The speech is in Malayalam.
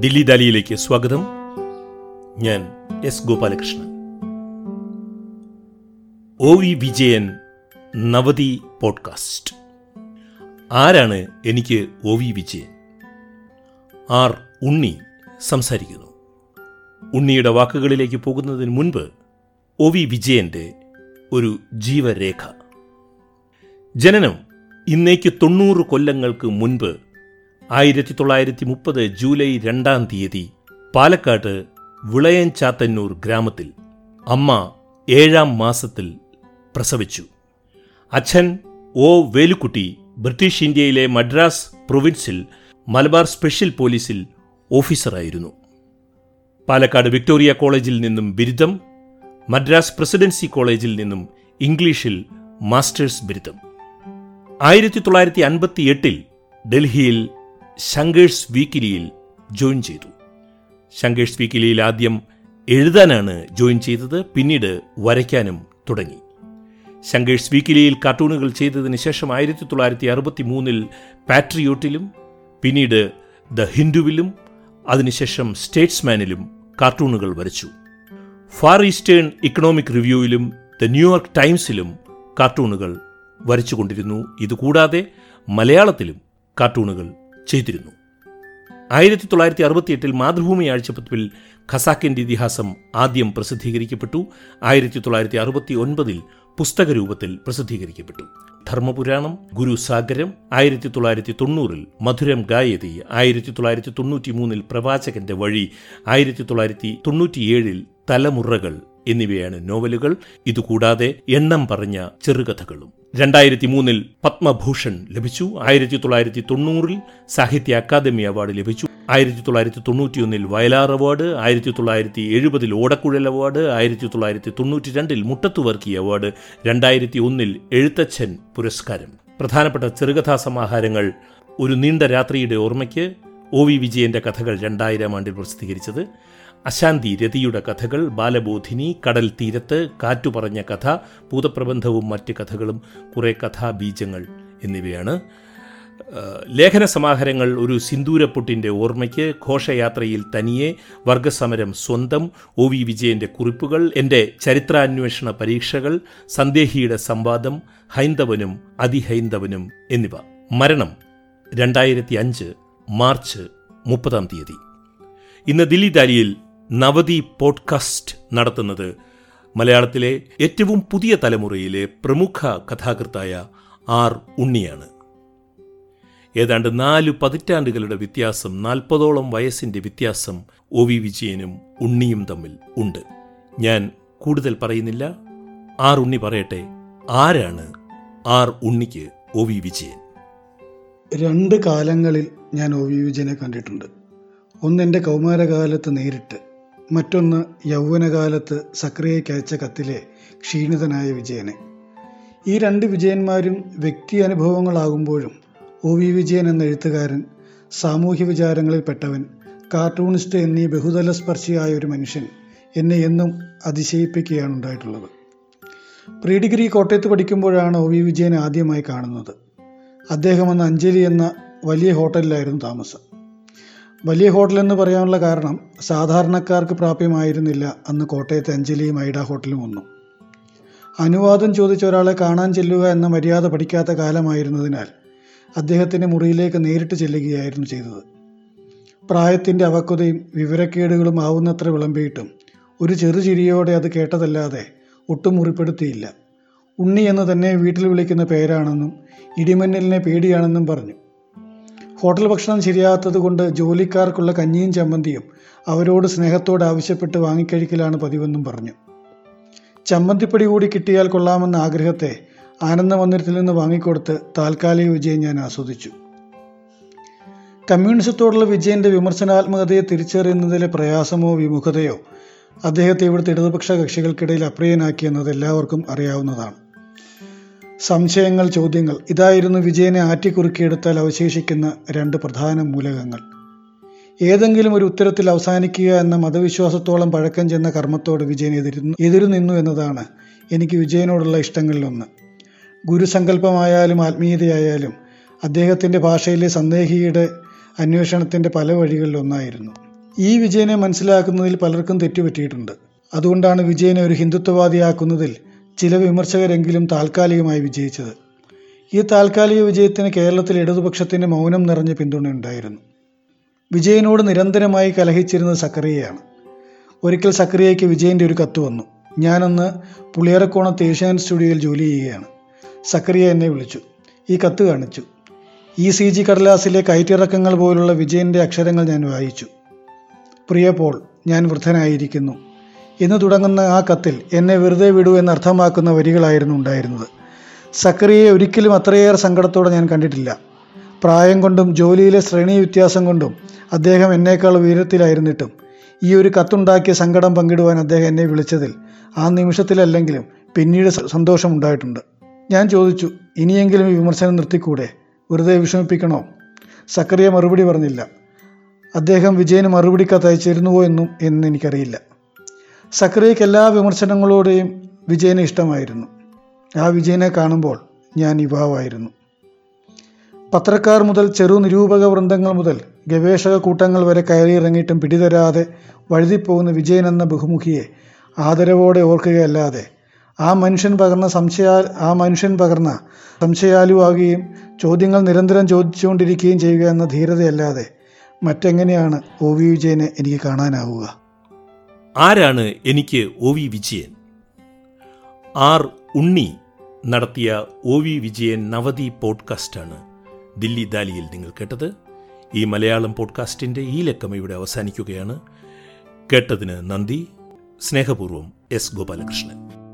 ദില്ലി ദാലിയിലേക്ക് സ്വാഗതം. ഞാൻ S Gopalakrishnan. O V Vijayan നവതി പോഡ്കാസ്റ്റ്. ആരാണ് എനിക്ക് O V Vijayan? R Unni സംസാരിക്കുന്നു. ഉണ്ണിയുടെ വാക്കുകളിലേക്ക് പോകുന്നതിന് മുൻപ് ഒ വി വിജയന്റെ ഒരു ജീവരേഖ. ജനനം ഇന്നേക്ക് തൊണ്ണൂറ് കൊല്ലങ്ങൾക്ക് മുൻപ് ആയിരത്തി തൊള്ളായിരത്തി മുപ്പത് ജൂലൈ രണ്ടാം തീയതി പാലക്കാട് വിളയൻ ചാത്തന്നൂർ ഗ്രാമത്തിൽ അമ്മ ഏഴാം മാസത്തിൽ പ്രസവിച്ചു. അച്ഛൻ ഒ വേലുക്കുട്ടി ബ്രിട്ടീഷ് ഇന്ത്യയിലെ മദ്രാസ് പ്രൊവിൻസിൽ മലബാർ സ്പെഷ്യൽ പോലീസിൽ ഓഫീസറായിരുന്നു. പാലക്കാട് വിക്ടോറിയ കോളേജിൽ നിന്നും ബിരുദം മദ്രാസ് പ്രസിഡൻസി കോളേജിൽ നിന്നും ഇംഗ്ലീഷിൽ മാസ്റ്റേഴ്സ് ബിരുദം. ആയിരത്തി തൊള്ളായിരത്തി അൻപത്തി എട്ടിൽ ഡൽഹിയിൽ ശങ്കേഴ്സ് വീക്കിലിയിൽ ജോയിൻ ചെയ്തു. ശങ്കേഴ്സ് വീക്കിലിയിൽ ആദ്യം എഴുതാനാണ് ജോയിൻ ചെയ്തത് പിന്നീട് വരയ്ക്കാനും തുടങ്ങി. ശങ്കേഴ്സ് വീക്കിലിയിൽ കാർട്ടൂണുകൾ ചെയ്തതിന് ശേഷം ആയിരത്തി തൊള്ളായിരത്തി അറുപത്തി മൂന്നിൽ പാട്രിയോട്ടിലും പിന്നീട് ദ ഹിന്ദുവിലും അതിനുശേഷം സ്റ്റേറ്റ്സ്മാനിലും കാർട്ടൂണുകൾ വരച്ചു. ഫാർ ഈസ്റ്റേൺ ഇക്കണോമിക് റിവ്യൂവിലും ദ ന്യൂയോർക്ക് ടൈംസിലും കാർട്ടൂണുകൾ വരച്ചുകൊണ്ടിരുന്നു. ഇതുകൂടാതെ മലയാളത്തിലും കാർട്ടൂണുകൾ ചെയ്തിരുന്നു. ആയിരത്തി തൊള്ളായിരത്തി അറുപത്തിയെട്ടിൽ മാതൃഭൂമി ആഴ്ചപ്പതിപ്പിൽ ഖസാക്കിന്റെ ഇതിഹാസം ആദ്യം പ്രസിദ്ധീകരിക്കപ്പെട്ടു. ആയിരത്തി തൊള്ളായിരത്തി അറുപത്തി ഒൻപതിൽ പുസ്തക രൂപത്തിൽ പ്രസിദ്ധീകരിക്കപ്പെട്ടു. ധർമ്മപുരാണം ഗുരുസാഗരം ആയിരത്തി തൊള്ളായിരത്തി തൊണ്ണൂറിൽ മധുരം ഗായതി ആയിരത്തി തൊള്ളായിരത്തി തൊണ്ണൂറ്റി മൂന്നിൽ പ്രവാചകന്റെ വഴി ആയിരത്തി തൊള്ളായിരത്തി തൊണ്ണൂറ്റിയേഴിൽ തലമുറകൾ എന്നിവയാണ് നോവലുകൾ. ഇതുകൂടാതെ എണ്ണം പറഞ്ഞ ചെറുകഥകളും. രണ്ടായിരത്തി മൂന്നിൽ പത്മഭൂഷൺ ലഭിച്ചു. ആയിരത്തി തൊള്ളായിരത്തി തൊണ്ണൂറിൽ സാഹിത്യ അക്കാദമി അവാർഡ് ലഭിച്ചു. ആയിരത്തി തൊള്ളായിരത്തി തൊണ്ണൂറ്റിയൊന്നിൽ വയലാർ അവാർഡ്. ആയിരത്തി തൊള്ളായിരത്തി എഴുപതിൽ ഓടക്കുഴൽ അവാർഡ്. ആയിരത്തി തൊള്ളായിരത്തി തൊണ്ണൂറ്റി രണ്ടിൽ മുട്ടത്തുവർക്കി അവാർഡ്. രണ്ടായിരത്തി ഒന്നിൽ എഴുത്തച്ഛൻ പുരസ്കാരം. പ്രധാനപ്പെട്ട ചെറുകഥാ സമാഹാരങ്ങൾ ഒരു നീണ്ട രാത്രിയുടെ ഓർമ്മയ്ക്ക് ഒ വി വിജയന്റെ കഥകൾ രണ്ടായിരം ആണ്ടിൽ പ്രസിദ്ധീകരിച്ചത്. അശാന്തി രതിയുടെ കഥകൾ ബാലബോധിനി കടൽ തീരത്ത് കാറ്റുപറഞ്ഞ കഥ ഭൂതപ്രബന്ധവും മറ്റ് കഥകളും കുറേ കഥാബീജങ്ങൾ എന്നിവയാണ്. ലേഖന സമാഹാരങ്ങൾ ഒരു സിന്ദൂരപ്പൊട്ടിന്റെ ഓർമ്മയ്ക്ക് ഘോഷയാത്രയിൽ തനിയെ വർഗസമരം സ്വന്തം ഒ വി വിജയന്റെ കുറിപ്പുകൾ എന്റെ ചരിത്രാന്വേഷണ പരീക്ഷകൾ സന്ദേഹിയുടെ സംവാദം ഹൈന്ദവനും അതിഹൈന്ദവനും എന്നിവ. മരണം രണ്ടായിരത്തി അഞ്ച് മാർച്ച് മുപ്പതാം തീയതി. ഇന്ന് ദില്ലി ദാലിയിൽ നവതി പോഡ്കാസ്റ്റ് നടത്തുന്നത് മലയാളത്തിലെ ഏറ്റവും പുതിയ തലമുറയിലെ പ്രമുഖ കഥാകൃത്തായ ആർ ഉണ്ണിയാണ്. ഏതാണ്ട് നാല് പതിറ്റാണ്ടുകളുടെ വ്യത്യാസം നാൽപ്പതോളം വയസ്സിന്റെ വ്യത്യാസം ഒ വി വിജയനും ഉണ്ണിയും തമ്മിൽ ഉണ്ട്. ഞാൻ കൂടുതൽ പറയുന്നില്ല. ആർ ഉണ്ണി പറയട്ടെ ആരാണ് ആർ ഉണ്ണിക്ക് ഒ വി വിജയൻ? രണ്ട് കാലങ്ങളിൽ ഞാൻ ഒ വി വിജയനെ കണ്ടിട്ടുണ്ട്. ഒന്ന് എന്റെ കൗമാരകാലത്ത് നേരിട്ട് മറ്റൊന്ന് യൗവനകാലത്ത് സക്രിയയ്ക്ക് അയച്ച കത്തിലെ ക്ഷീണിതനായ വിജയനെ. ഈ രണ്ട് വിജയന്മാരും വ്യക്തി അനുഭവങ്ങളാകുമ്പോഴും ഒ വി വിജയൻ എന്ന എഴുത്തുകാരൻ സാമൂഹ്യ വിചാരങ്ങളിൽപ്പെട്ടവൻ കാർട്ടൂണിസ്റ്റ് എന്നീ ബഹുതല സ്പർശിയായ ഒരു മനുഷ്യൻ എന്നെ എന്നും അതിശയിപ്പിക്കുകയാണ് ഉണ്ടായിട്ടുള്ളത്. പ്രീ ഡിഗ്രി കോട്ടയത്ത് പഠിക്കുമ്പോഴാണ് ഒ വി വിജയൻ ആദ്യമായി കാണുന്നത്. അദ്ദേഹം അന്ന് അഞ്ജലി എന്ന വലിയ ഹോട്ടലിലായിരുന്നു താമസം. വലിയ ഹോട്ടൽ എന്ന് പറയാനുള്ള കാരണം സാധാരണക്കാർക്ക് പ്രാപ്യമായിരുന്നില്ല. അന്ന് കോട്ടയത്തെ അഞ്ജലിയും ഐഡ ഹോട്ടലും ഒന്നും അനുവാദം ചോദിച്ച ഒരാളെ കാണാൻ ചെല്ലുക എന്ന മര്യാദ പഠിക്കാത്ത കാലമായിരുന്നതിനാൽ അദ്ദേഹത്തിന്റെ മുറിയിലേക്ക് നേരിട്ട് ചെല്ലുകയായിരുന്നു ചെയ്തത്. പ്രായത്തിന്റെ അവക്വതയും വിവരക്കേടുകളും ആവുന്നത്ര വിളമ്പിയിട്ടും ഒരു ചെറുചിരിയോടെ അത് കേട്ടതല്ലാതെ ഒട്ടും മുറിപ്പെടുത്തിയില്ല. ഉണ്ണി എന്ന് തന്നെ വീട്ടിൽ വിളിക്കുന്ന പേരാണെന്നും ഇടിമന്നലിനെ പേടിയാണെന്നും പറഞ്ഞു. ഹോട്ടൽ ഭക്ഷണം ശരിയാകാത്തത് കൊണ്ട് ജോലിക്കാർക്കുള്ള കഞ്ഞിയും ചമ്മന്തിയും അവരോട് സ്നേഹത്തോട് ആവശ്യപ്പെട്ട് വാങ്ങിക്കഴിക്കലാണ് പതിവെന്നും പറഞ്ഞു. ചമ്മന്തിപ്പടി കൂടി കിട്ടിയാൽ കൊള്ളാമെന്ന ആഗ്രഹത്തെ ആനന്ദ മന്ദിരത്തിൽ നിന്ന് വാങ്ങിക്കൊടുത്ത് താൽക്കാലിക വിജയം ഞാൻ ആസ്വദിച്ചു. കമ്മ്യൂണിസത്തോടുള്ള വിജയന്റെ വിമർശനാത്മകതയെ തിരിച്ചറിയുന്നതിലെ പ്രയാസമോ വിമുഖതയോ അദ്ദേഹത്തെ ഇവിടുത്തെ ഇടതുപക്ഷ കക്ഷികൾക്കിടയിൽ അപ്രിയനാക്കിയെന്നത് എല്ലാവർക്കും അറിയാവുന്നതാണ്. സംശയങ്ങൾ ചോദ്യങ്ങൾ. ഇതായിരുന്നു വിജയനെ ആറ്റിക്കുറുക്കിയെടുത്താൽ അവശേഷിക്കുന്ന രണ്ട് പ്രധാന മൂലകങ്ങൾ. ഏതെങ്കിലും ഒരു ഉത്തരത്തിൽ അവസാനിക്കുക എന്ന മതവിശ്വാസത്തോളം പഴക്കം ചെന്ന കർമ്മത്തോട് വിജയൻ എതിരുന്നു എതിരു നിന്നു എന്നതാണ് എനിക്ക് വിജയനോടുള്ള ഇഷ്ടങ്ങളിലൊന്ന് ഗുരുസങ്കല്പമായാലും ആത്മീയതയായാലും അദ്ദേഹത്തിന്റെ ഭാഷയിലെ സന്ദേഹിയുടെ അന്വേഷണത്തിന്റെ പല വഴികളിലൊന്നായിരുന്നു ഈ വിജയനെ മനസ്സിലാക്കുന്നതിൽ പലർക്കും തെറ്റുപറ്റിയിട്ടുണ്ട്. അതുകൊണ്ടാണ് വിജയനെ ഒരു ഹിന്ദുത്വവാദിയാക്കുന്നതിൽ ചില വിമർശകരെങ്കിലും താൽക്കാലികമായി വിജയിച്ചത്. ഈ താൽക്കാലിക വിജയത്തിന് കേരളത്തിൽ ഇടതുപക്ഷത്തിന്റെ മൗനം നിറഞ്ഞ പിന്തുണയുണ്ടായിരുന്നു വിജയനോട് നിരന്തരമായി കലഹിച്ചിരുന്നത് സക്കറിയയാണ്. ഒരിക്കൽ സക്കറിയയ്ക്ക് വിജയന്റെ ഒരു കത്ത് വന്നു. ഞാനന്ന് പുളിയറക്കോണത്ത് ഏഷ്യാനെറ്റ് സ്റ്റുഡിയോയിൽ ജോലി ചെയ്യുകയാണ്. സക്കറിയ എന്നെ വിളിച്ചു. ഈ കത്ത് കാണിച്ചു. ഇ സി ജി കടലാസിലെ കയറ്റിറക്കങ്ങൾ പോലുള്ള വിജയന്റെ അക്ഷരങ്ങൾ ഞാൻ വായിച്ചു. പ്രിയ പോൾ ഞാൻ വൃദ്ധനായിരിക്കുന്നു. എന്ന് തുടങ്ങുന്ന ആ കത്തിൽ എന്നെ വെറുതെ വിടൂ എന്നർത്ഥമാക്കുന്ന വരികളായിരുന്നു ഉണ്ടായിരുന്നത്. സക്കറിയെ ഒരിക്കലും അത്രയേറെ സങ്കടത്തോടെ ഞാൻ കണ്ടിട്ടില്ല. പ്രായം കൊണ്ടും ജോലിയിലെ ശ്രേണി വ്യത്യാസം കൊണ്ടും അദ്ദേഹം എന്നേക്കാൾ ഉയരത്തിലായിരുന്നിട്ടും ഈ ഒരു കത്തുണ്ടാക്കിയ സങ്കടം പങ്കിടുവാൻ അദ്ദേഹം എന്നെ വിളിച്ചതിൽ ആ നിമിഷത്തിലല്ലെങ്കിലും പിന്നീട് സന്തോഷം സന്തോഷമുണ്ടായിട്ടുണ്ട് ഞാൻ ചോദിച്ചു ഇനിയെങ്കിലും ഈ വിമർശനം നിർത്തിക്കൂടെ? വെറുതെ വിഷമിപ്പിക്കണോ? സക്കറിയ മറുപടി പറഞ്ഞില്ല. അദ്ദേഹം വിജയന് മറുപടി കത്തയച്ചിരുന്നുവോ എന്നും എന്ന് എനിക്കറിയില്ല സക്കറിയയ്ക്ക് എല്ലാ വിമർശനങ്ങളോടെയും വിജയനെ ഇഷ്ടമായിരുന്നു. ആ വിജയനെ കാണുമ്പോൾ ഞാൻ യുവാവായിരുന്നു. പത്രക്കാർ മുതൽ ചെറു നിരൂപക വൃന്ദങ്ങൾ മുതൽ ഗവേഷക കൂട്ടങ്ങൾ വരെ കയറിയിറങ്ങിയിട്ടും പിടിതരാതെ വഴുതിപ്പോകുന്ന വിജയൻ എന്ന ബഹുമുഖിയെ ആദരവോടെ ഓർക്കുകയല്ലാതെ ആ മനുഷ്യൻ പകർന്ന സംശയ ആ മനുഷ്യൻ പകർന്ന സംശയാലുവാകുകയും ചോദ്യങ്ങൾ നിരന്തരം ചോദിച്ചുകൊണ്ടിരിക്കുകയും ചെയ്യുക എന്ന ധീരതയല്ലാതെ മറ്റെങ്ങനെയാണ് ഒ വി വിജയനെ എനിക്ക് കാണാനാവുക? ആരാണ് എനിക്ക് O V Vijayan? R Unni നടത്തിയ ഒ വി വിജയൻ നവതി പോഡ്കാസ്റ്റാണ് ദില്ലി ദാലിയിൽ നിങ്ങൾ കേട്ടത്. ഈ മലയാളം പോഡ്കാസ്റ്റിന്റെ ഈ ലക്കം ഇവിടെ അവസാനിക്കുകയാണ്. കേട്ടതിന് നന്ദി. സ്നേഹപൂർവം എസ് ഗോപാലകൃഷ്ണൻ.